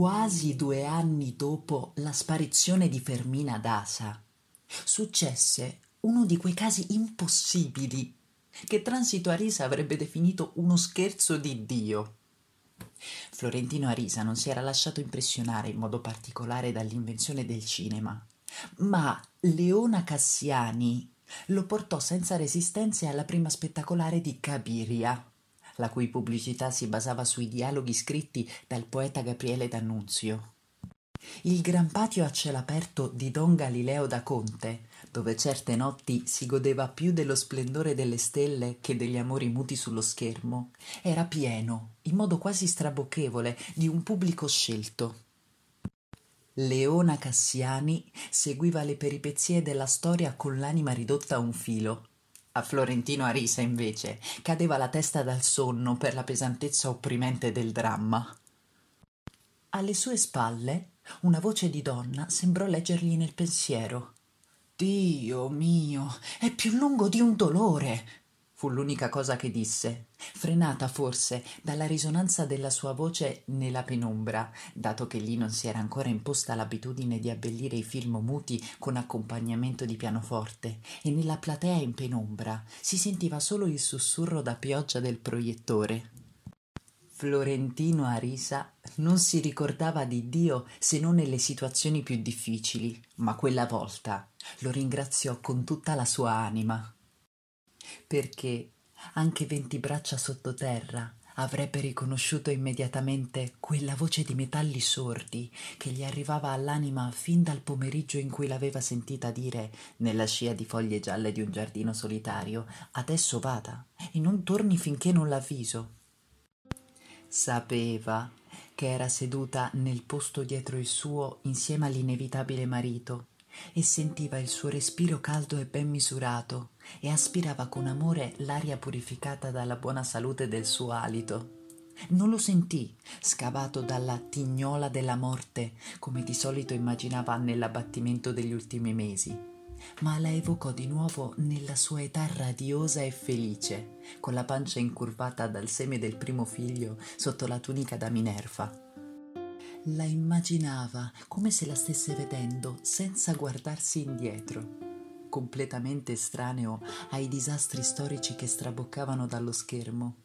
quasi due anni dopo la sparizione di Fermina Dasa, successe uno di quei casi impossibili che Transito Arisa avrebbe definito uno scherzo di Dio. Florentino Arisa non si era lasciato impressionare in modo particolare dall'invenzione del cinema, ma Leona Cassiani lo portò senza resistenze alla prima spettacolare di Cabiria, la cui pubblicità si basava sui dialoghi scritti dal poeta Gabriele D'Annunzio. Il gran patio a cielo aperto di Don Galileo da Conte, dove certe notti si godeva più dello splendore delle stelle che degli amori muti sullo schermo, era pieno, in modo quasi strabocchevole, di un pubblico scelto. Leona Cassiani seguiva le peripezie della storia con l'anima ridotta a un filo. A Florentino Arisa, invece, cadeva la testa dal sonno per la pesantezza opprimente del dramma. Alle sue spalle una voce di donna sembrò leggergli nel pensiero. Dio mio, è più lungo di un dolore. Fu l'unica cosa che disse, frenata forse dalla risonanza della sua voce nella penombra, dato che lì non si era ancora imposta l'abitudine di abbellire i film muti con accompagnamento di pianoforte, e nella platea in penombra si sentiva solo il sussurro da pioggia del proiettore. Florentino Arisa non si ricordava di Dio se non nelle situazioni più difficili, ma quella volta lo ringraziò con tutta la sua anima perché anche venti braccia sottoterra. Avrebbe riconosciuto immediatamente quella voce di metalli sordi che gli arrivava all'anima fin dal pomeriggio in cui l'aveva sentita dire nella scia di foglie gialle di un giardino solitario adesso vada e non torni finché non l'avviso sapeva che era seduta nel posto dietro il suo insieme all'inevitabile marito e sentiva il suo respiro caldo e ben misurato e aspirava con amore l'aria purificata dalla buona salute del suo alito. Non lo sentì, scavato dalla tignola della morte, come di solito immaginava nell'abbattimento degli ultimi mesi, ma la evocò di nuovo nella sua età radiosa e felice, con la pancia incurvata dal seme del primo figlio sotto la tunica da Minerva la immaginava come se la stesse vedendo senza guardarsi indietro, completamente estraneo ai disastri storici che straboccavano dallo schermo.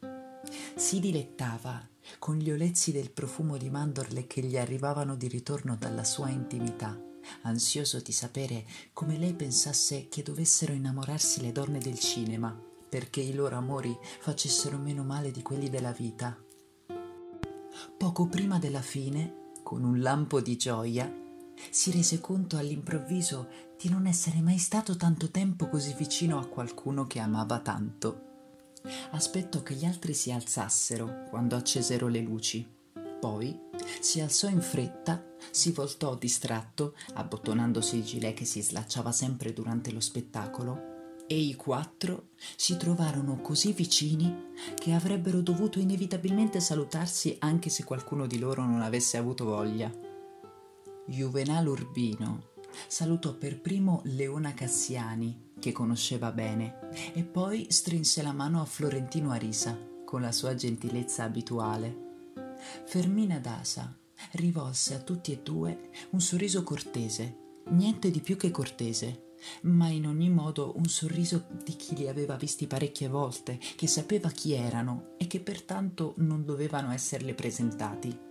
Si dilettava con gli olezzi del profumo di mandorle che gli arrivavano di ritorno dalla sua intimità, ansioso di sapere come lei pensasse che dovessero innamorarsi le donne del cinema, perché i loro amori facessero meno male di quelli della vita. Poco prima della fine con un lampo di gioia, si rese conto all'improvviso di non essere mai stato tanto tempo così vicino a qualcuno che amava tanto. Aspettò che gli altri si alzassero quando accesero le luci. Poi si alzò in fretta, si voltò distratto, abbottonandosi il gilet che si slacciava sempre durante lo spettacolo, e i quattro si trovarono così vicini che avrebbero dovuto inevitabilmente salutarsi anche se qualcuno di loro non avesse avuto voglia. Juvenal Urbino salutò per primo Leona Cassiani, che conosceva bene, e poi strinse la mano a Florentino Arisa con la sua gentilezza abituale. Fermina Dasa rivolse a tutti e due un sorriso cortese, niente di più che cortese, ma in ogni modo un sorriso di chi li aveva visti parecchie volte, che sapeva chi erano e che pertanto non dovevano esserle presentati.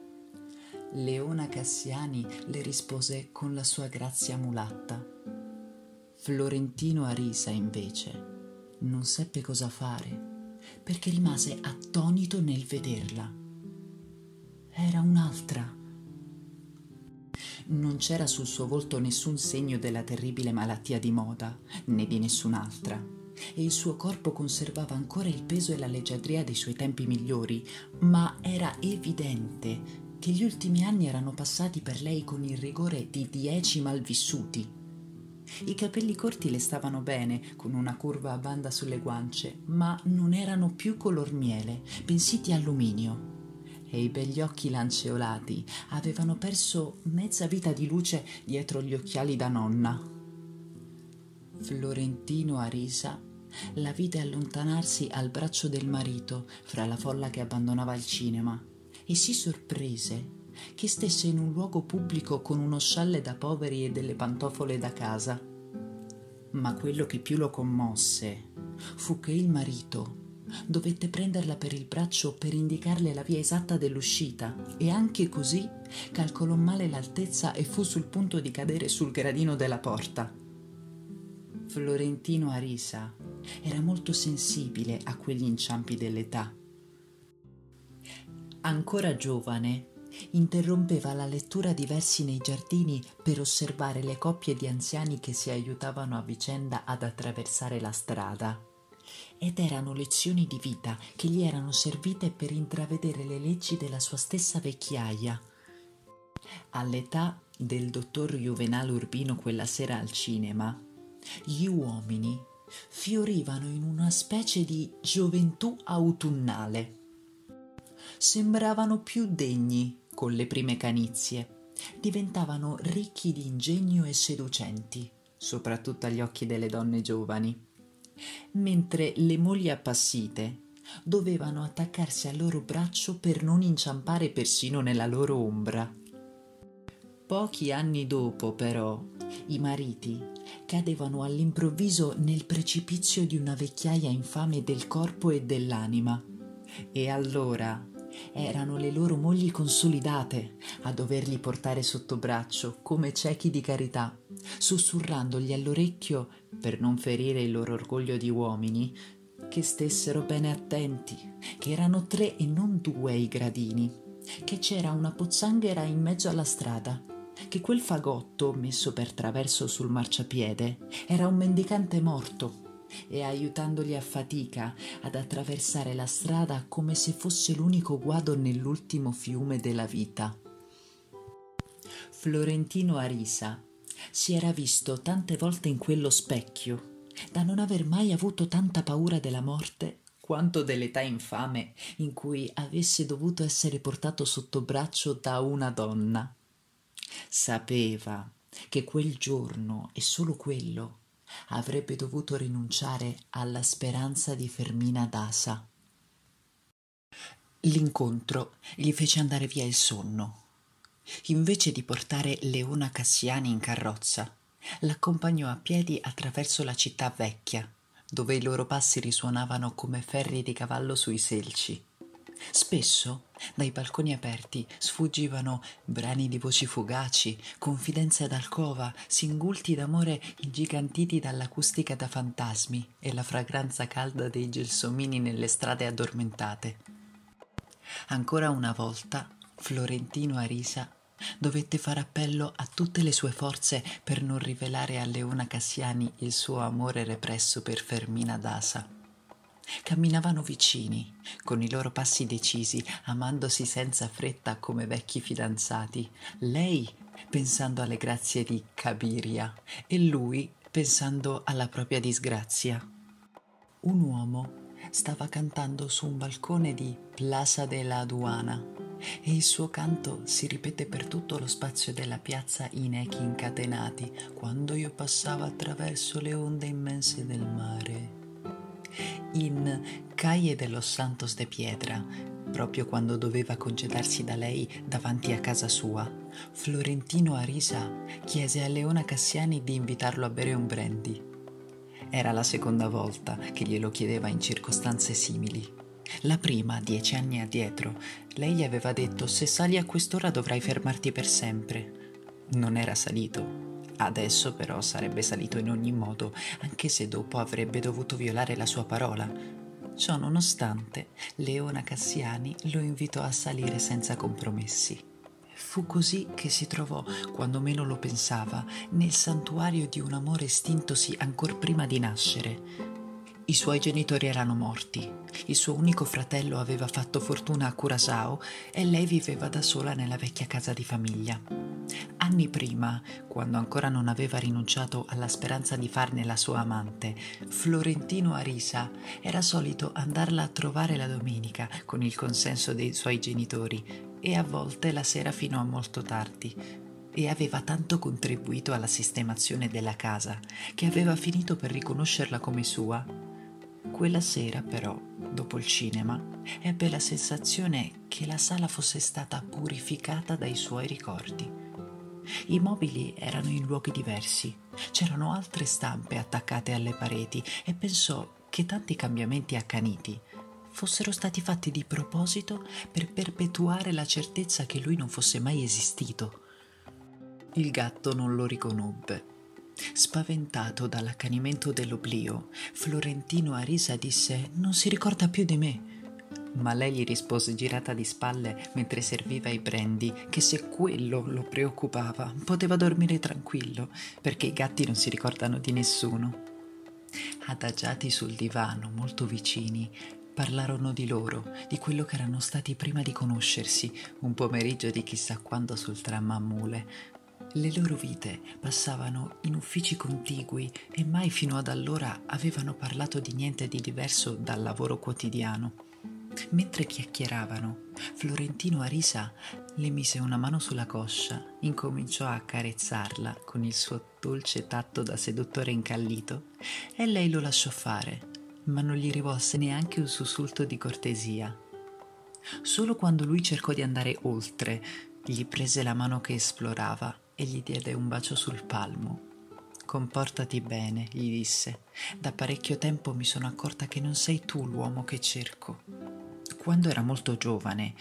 Leona Cassiani le rispose con la sua grazia mulatta. Florentino Arisa, invece, non seppe cosa fare, perché rimase attonito nel vederla. Era un'altra non c'era sul suo volto nessun segno della terribile malattia di moda, né di nessun'altra, e il suo corpo conservava ancora il peso e la leggiadria dei suoi tempi migliori, ma era evidente che gli ultimi anni erano passati per lei con il rigore di dieci malvissuti. I capelli corti le stavano bene, con una curva a banda sulle guance, ma non erano più color miele, bensì alluminio e i begli occhi lanceolati avevano perso mezza vita di luce dietro gli occhiali da nonna. Florentino Arisa la vide allontanarsi al braccio del marito fra la folla che abbandonava il cinema e si sorprese che stesse in un luogo pubblico con uno scialle da poveri e delle pantofole da casa. Ma quello che più lo commosse fu che il marito dovette prenderla per il braccio per indicarle la via esatta dell'uscita e anche così calcolò male l'altezza e fu sul punto di cadere sul gradino della porta. Florentino Arisa era molto sensibile a quegli inciampi dell'età. Ancora giovane, interrompeva la lettura di versi nei giardini per osservare le coppie di anziani che si aiutavano a vicenda ad attraversare la strada. Ed erano lezioni di vita che gli erano servite per intravedere le leggi della sua stessa vecchiaia. All'età del dottor Juvenale Urbino quella sera al cinema, gli uomini fiorivano in una specie di gioventù autunnale. Sembravano più degni con le prime canizie, diventavano ricchi di ingegno e seducenti, soprattutto agli occhi delle donne giovani, mentre le mogli appassite dovevano attaccarsi al loro braccio per non inciampare persino nella loro ombra. Pochi anni dopo, però, i mariti cadevano all'improvviso nel precipizio di una vecchiaia infame del corpo e dell'anima. E allora erano le loro mogli consolidate a doverli portare sotto braccio come ciechi di carità, sussurrandogli all'orecchio, per non ferire il loro orgoglio di uomini, che stessero bene attenti, che erano tre e non due i gradini, che c'era una pozzanghera in mezzo alla strada che quel fagotto messo per traverso sul marciapiede era un mendicante morto e aiutandogli a fatica ad attraversare la strada come se fosse l'unico guado nell'ultimo fiume della vita. Florentino Arisa si era visto tante volte in quello specchio da non aver mai avuto tanta paura della morte quanto dell'età infame in cui avesse dovuto essere portato sotto braccio da una donna. Sapeva che quel giorno e solo quello avrebbe dovuto rinunciare alla speranza di Fermina Dasa. L'incontro gli fece andare via il sonno. Invece di portare Leona Cassiani in carrozza, l'accompagnò a piedi attraverso la città vecchia, dove i loro passi risuonavano come ferri di cavallo sui selci. Spesso dai balconi aperti sfuggivano brani di voci fugaci, confidenze d'alcova, singulti d'amore ingigantiti dall'acustica da fantasmi e la fragranza calda dei gelsomini nelle strade addormentate. Ancora una volta Florentino Arisa dovette fare appello a tutte le sue forze per non rivelare a Leona Cassiani il suo amore represso per Fermina Dasa. Camminavano vicini, con i loro passi decisi, amandosi senza fretta come vecchi fidanzati. Lei pensando alle grazie di Cabiria e lui pensando alla propria disgrazia. Un uomo stava cantando su un balcone di Plaza de la Aduana e il suo canto si ripete per tutto lo spazio della piazza in echi incatenati quando io passavo attraverso le onde immense del mare in Calle de los Santos de Piedra, proprio quando doveva congedarsi da lei davanti a casa sua, Florentino Arisa chiese a Leona Cassiani di invitarlo a bere un brandy. Era la seconda volta che glielo chiedeva in circostanze simili. La prima, dieci anni addietro, lei gli aveva detto se sali a quest'ora dovrai fermarti per sempre. Non era salito Adesso però sarebbe salito in ogni modo, anche se dopo avrebbe dovuto violare la sua parola. Ciò nonostante, Leona Cassiani lo invitò a salire senza compromessi. Fu così che si trovò, quando meno lo pensava, nel santuario di un amore estintosi ancor prima di nascere. I suoi genitori erano morti, il suo unico fratello aveva fatto fortuna a Curaçao e lei viveva da sola nella vecchia casa di famiglia. Anni prima, quando ancora non aveva rinunciato alla speranza di farne la sua amante, Florentino Arisa era solito andarla a trovare la domenica con il consenso dei suoi genitori e a volte la sera fino a molto tardi, e aveva tanto contribuito alla sistemazione della casa che aveva finito per riconoscerla come sua quella sera però dopo il cinema, ebbe la sensazione che la sala fosse stata purificata dai suoi ricordi. I mobili erano in luoghi diversi, c'erano altre stampe attaccate alle pareti e pensò che tanti cambiamenti accaniti fossero stati fatti di proposito per perpetuare la certezza che lui non fosse mai esistito. Il gatto non lo riconobbe. Spaventato dall'accanimento dell'oblio, Florentino Arisa disse Non si ricorda più di me. Ma lei gli rispose girata di spalle mentre serviva i prendi che se quello lo preoccupava poteva dormire tranquillo perché i gatti non si ricordano di nessuno. Adagiati sul divano, molto vicini, Parlarono di loro, di quello che erano stati prima di conoscersi, un pomeriggio di chissà quando sul tram a mule. Le loro vite passavano in uffici contigui e mai fino ad allora avevano parlato di niente di diverso dal lavoro quotidiano. Mentre chiacchieravano, Florentino Arisa le mise una mano sulla coscia, incominciò a accarezzarla con il suo dolce tatto da seduttore incallito e lei lo lasciò fare ma non gli rivolse neanche un sussulto di cortesia. Solo quando lui cercò di andare oltre, gli prese la mano che esplorava e gli diede un bacio sul palmo. Comportati bene, gli disse. Da parecchio tempo mi sono accorta che non sei tu l'uomo che cerco. Quando era molto giovane,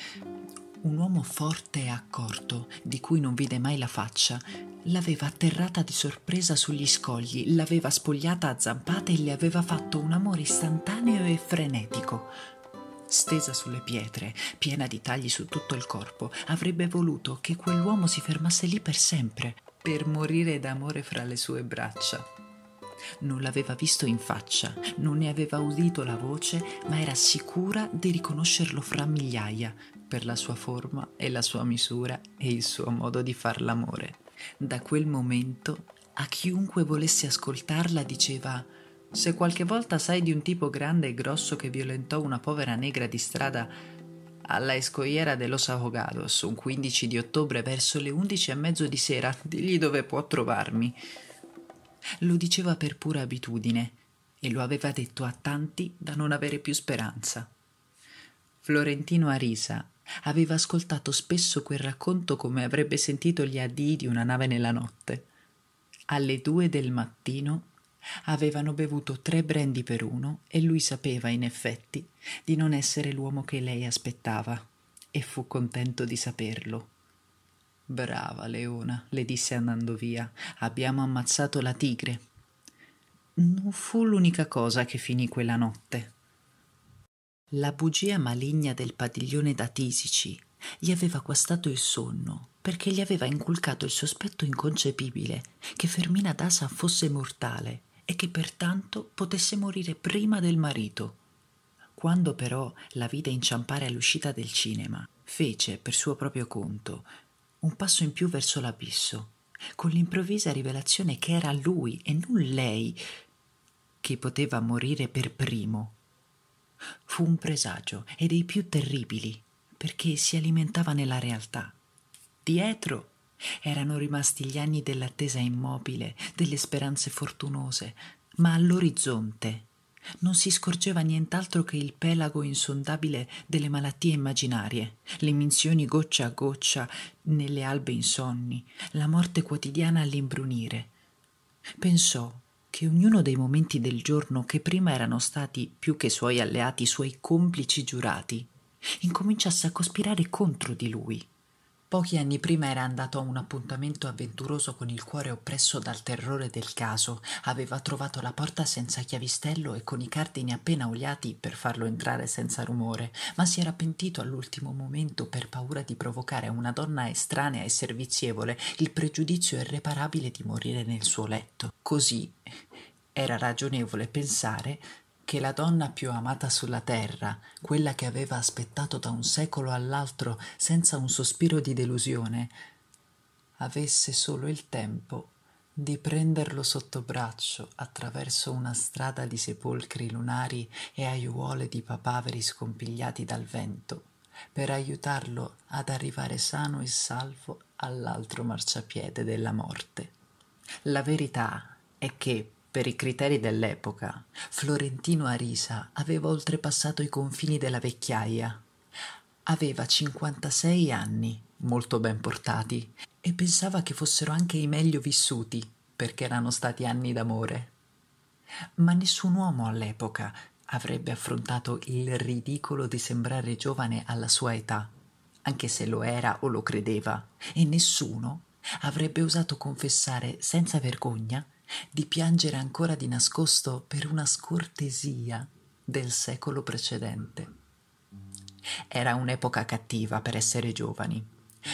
un uomo forte e accorto, di cui non vide mai la faccia, l'aveva atterrata di sorpresa sugli scogli, l'aveva spogliata a zampate e le aveva fatto un amore istantaneo e frenetico. Stesa sulle pietre, piena di tagli su tutto il corpo, avrebbe voluto che quell'uomo si fermasse lì per sempre, per morire d'amore fra le sue braccia. Non l'aveva visto in faccia, non ne aveva udito la voce, ma era sicura di riconoscerlo fra migliaia, per la sua forma e la sua misura e il suo modo di far l'amore. Da quel momento a chiunque volesse ascoltarla diceva se qualche volta sai di un tipo grande e grosso che violentò una povera negra di strada alla escoiera de Los Ahogados un 15 di ottobre verso le undici e mezzo di sera, digli dove può trovarmi. Lo diceva per pura abitudine e lo aveva detto a tanti da non avere più speranza. Florentino Arisa Aveva ascoltato spesso quel racconto come avrebbe sentito gli addii di una nave nella notte. Alle due del mattino avevano bevuto tre brendi per uno e lui sapeva, in effetti, di non essere l'uomo che lei aspettava e fu contento di saperlo. Brava Leona, le disse andando via, abbiamo ammazzato la tigre. Non fu l'unica cosa che finì quella notte. La bugia maligna del padiglione da Tisici gli aveva guastato il sonno perché gli aveva inculcato il sospetto inconcepibile che Fermina Dasa fosse mortale e che pertanto potesse morire prima del marito. Quando però la vide inciampare all'uscita del cinema, fece, per suo proprio conto, un passo in più verso l'abisso, con l'improvvisa rivelazione che era lui e non lei che poteva morire per primo Fu un presagio e dei più terribili, perché si alimentava nella realtà. Dietro erano rimasti gli anni dell'attesa immobile, delle speranze fortunose, ma all'orizzonte non si scorgeva nient'altro che il pelago insondabile delle malattie immaginarie, le minzioni goccia a goccia nelle albe insonni, la morte quotidiana all'imbrunire. Pensò che ognuno dei momenti del giorno che prima erano stati più che suoi alleati, suoi complici giurati, incominciasse a cospirare contro di lui. Pochi anni prima era andato a un appuntamento avventuroso con il cuore oppresso dal terrore del caso, aveva trovato la porta senza chiavistello e con i cardini appena oliati per farlo entrare senza rumore, ma si era pentito all'ultimo momento per paura di provocare a una donna estranea e servizievole il pregiudizio irreparabile di morire nel suo letto. Così era ragionevole pensare che la donna più amata sulla terra, quella che aveva aspettato da un secolo all'altro senza un sospiro di delusione, avesse solo il tempo di prenderlo sotto braccio attraverso una strada di sepolcri lunari e aiuole di papaveri scompigliati dal vento, per aiutarlo ad arrivare sano e salvo all'altro marciapiede della morte. La verità è che Per i criteri dell'epoca, Florentino Arisa aveva oltrepassato i confini della vecchiaia. Aveva 56 anni, molto ben portati, e pensava che fossero anche i meglio vissuti, perché erano stati anni d'amore. Ma nessun uomo all'epoca avrebbe affrontato il ridicolo di sembrare giovane alla sua età, anche se lo era o lo credeva, e nessuno avrebbe osato confessare senza vergogna di piangere ancora di nascosto per una scortesia del secolo precedente. Era un'epoca cattiva per essere giovani.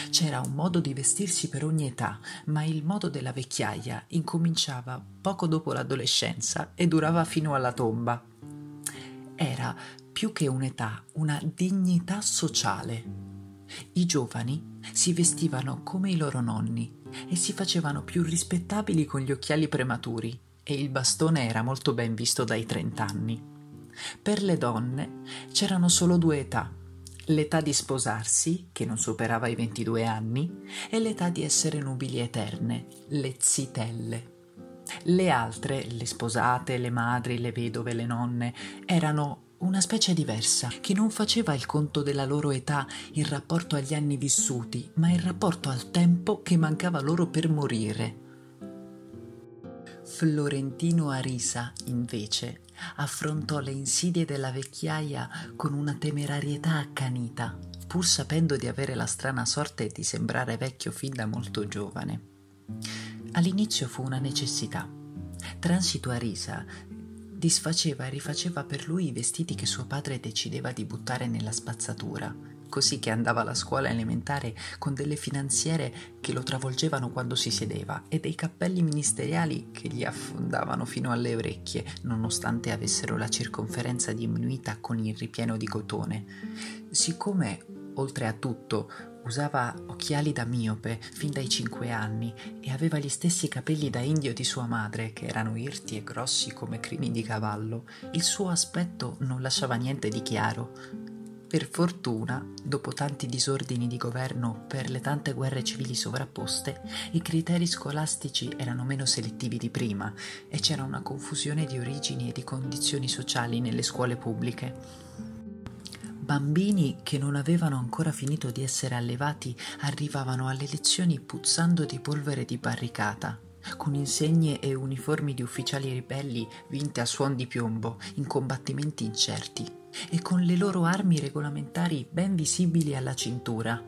C'era un modo di vestirsi per ogni età, ma il modo della vecchiaia incominciava poco dopo l'adolescenza e durava fino alla tomba. Era più che un'età, una dignità sociale. I giovani si vestivano come i loro nonni e si facevano più rispettabili con gli occhiali prematuri e il bastone era molto ben visto dai trent'anni. Per le donne c'erano solo due età, l'età di sposarsi, che non superava i 22 anni, e l'età di essere nubili eterne, le zitelle. Le altre, le sposate, le madri, le vedove, le nonne, erano una specie diversa, che non faceva il conto della loro età in rapporto agli anni vissuti, ma in rapporto al tempo che mancava loro per morire. Florentino Arisa, invece, affrontò le insidie della vecchiaia con una temerarietà accanita, pur sapendo di avere la strana sorte di sembrare vecchio fin da molto giovane. All'inizio fu una necessità. Transito Arisa disfaceva e rifaceva per lui i vestiti che suo padre decideva di buttare nella spazzatura, così che andava alla scuola elementare con delle finanziere che lo travolgevano quando si sedeva e dei cappelli ministeriali che gli affondavano fino alle orecchie, nonostante avessero la circonferenza diminuita con il ripieno di cotone. Siccome, oltre a tutto, usava occhiali da miope fin dai cinque anni e aveva gli stessi capelli da indio di sua madre, che erano irti e grossi come crini di cavallo, il suo aspetto non lasciava niente di chiaro. Per fortuna, dopo tanti disordini di governo per le tante guerre civili sovrapposte, i criteri scolastici erano meno selettivi di prima e c'era una confusione di origini e di condizioni sociali nelle scuole pubbliche. Bambini che non avevano ancora finito di essere allevati arrivavano alle lezioni puzzando di polvere di barricata, con insegne e uniformi di ufficiali ribelli vinte a suon di piombo in combattimenti incerti e con le loro armi regolamentari ben visibili alla cintura.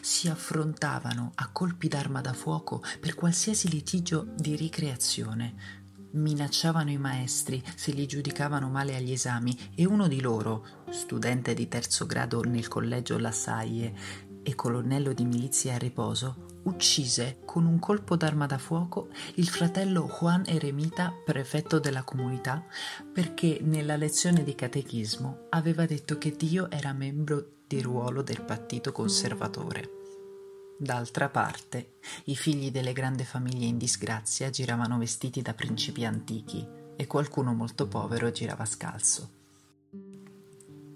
Si affrontavano a colpi d'arma da fuoco per qualsiasi litigio di ricreazione. Minacciavano i maestri se li giudicavano male agli esami e uno di loro, studente di terzo grado nel collegio La Salle e colonnello di milizia a riposo, uccise con un colpo d'arma da fuoco il fratello Juan Eremita, prefetto della comunità, perché nella lezione di catechismo aveva detto che Dio era membro di ruolo del partito conservatore. D'altra parte, i figli delle grandi famiglie in disgrazia giravano vestiti da principi antichi e qualcuno molto povero girava scalzo.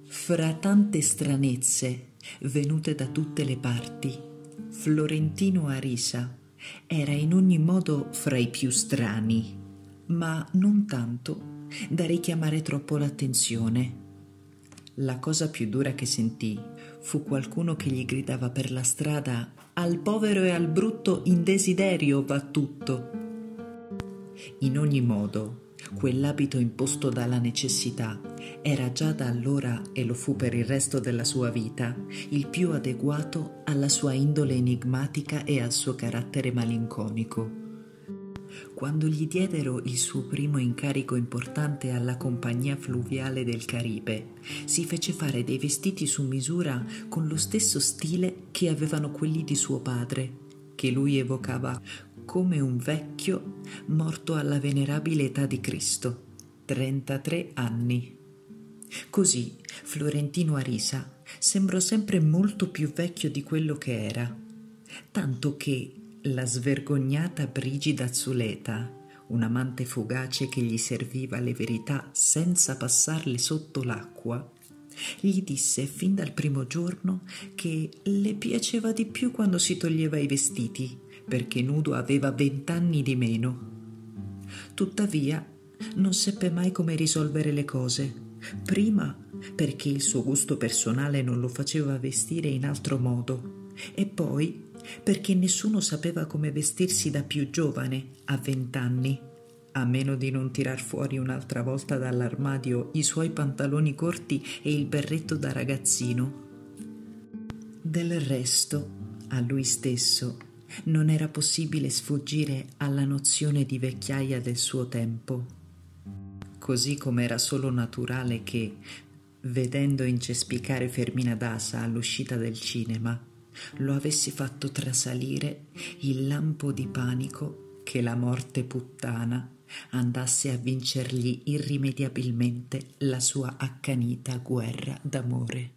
Fra tante stranezze venute da tutte le parti, Florentino Arisa era in ogni modo fra i più strani, ma non tanto da richiamare troppo l'attenzione. La cosa più dura che sentì fu qualcuno che gli gridava per la strada al povero e al brutto in desiderio va tutto. In ogni modo, Quell'abito imposto dalla necessità era già da allora, e lo fu per il resto della sua vita, il più adeguato alla sua indole enigmatica e al suo carattere malinconico. Quando gli diedero il suo primo incarico importante alla Compagnia Fluviale del Caribe, si fece fare dei vestiti su misura con lo stesso stile che avevano quelli di suo padre, che lui evocava come un vecchio morto alla venerabile età di Cristo, 33 anni. Così Florentino Arisa sembrò sempre molto più vecchio di quello che era, tanto che la svergognata Brigida Zuleta, un'amante fugace che gli serviva le verità senza passarle sotto l'acqua, gli disse fin dal primo giorno che le piaceva di più quando si toglieva i vestiti perché nudo aveva vent'anni di meno. Tuttavia, non seppe mai come risolvere le cose. Prima perché il suo gusto personale non lo faceva vestire in altro modo e poi perché nessuno sapeva come vestirsi da più giovane, a vent'anni, a meno di non tirar fuori un'altra volta dall'armadio i suoi pantaloni corti e il berretto da ragazzino. Del resto, a lui stesso, non era possibile sfuggire alla nozione di vecchiaia del suo tempo. Così come era solo naturale che, vedendo incespicare Fermina Dasa all'uscita del cinema, lo avessi fatto trasalire il lampo di panico che la morte puttana andasse a vincergli irrimediabilmente la sua accanita guerra d'amore.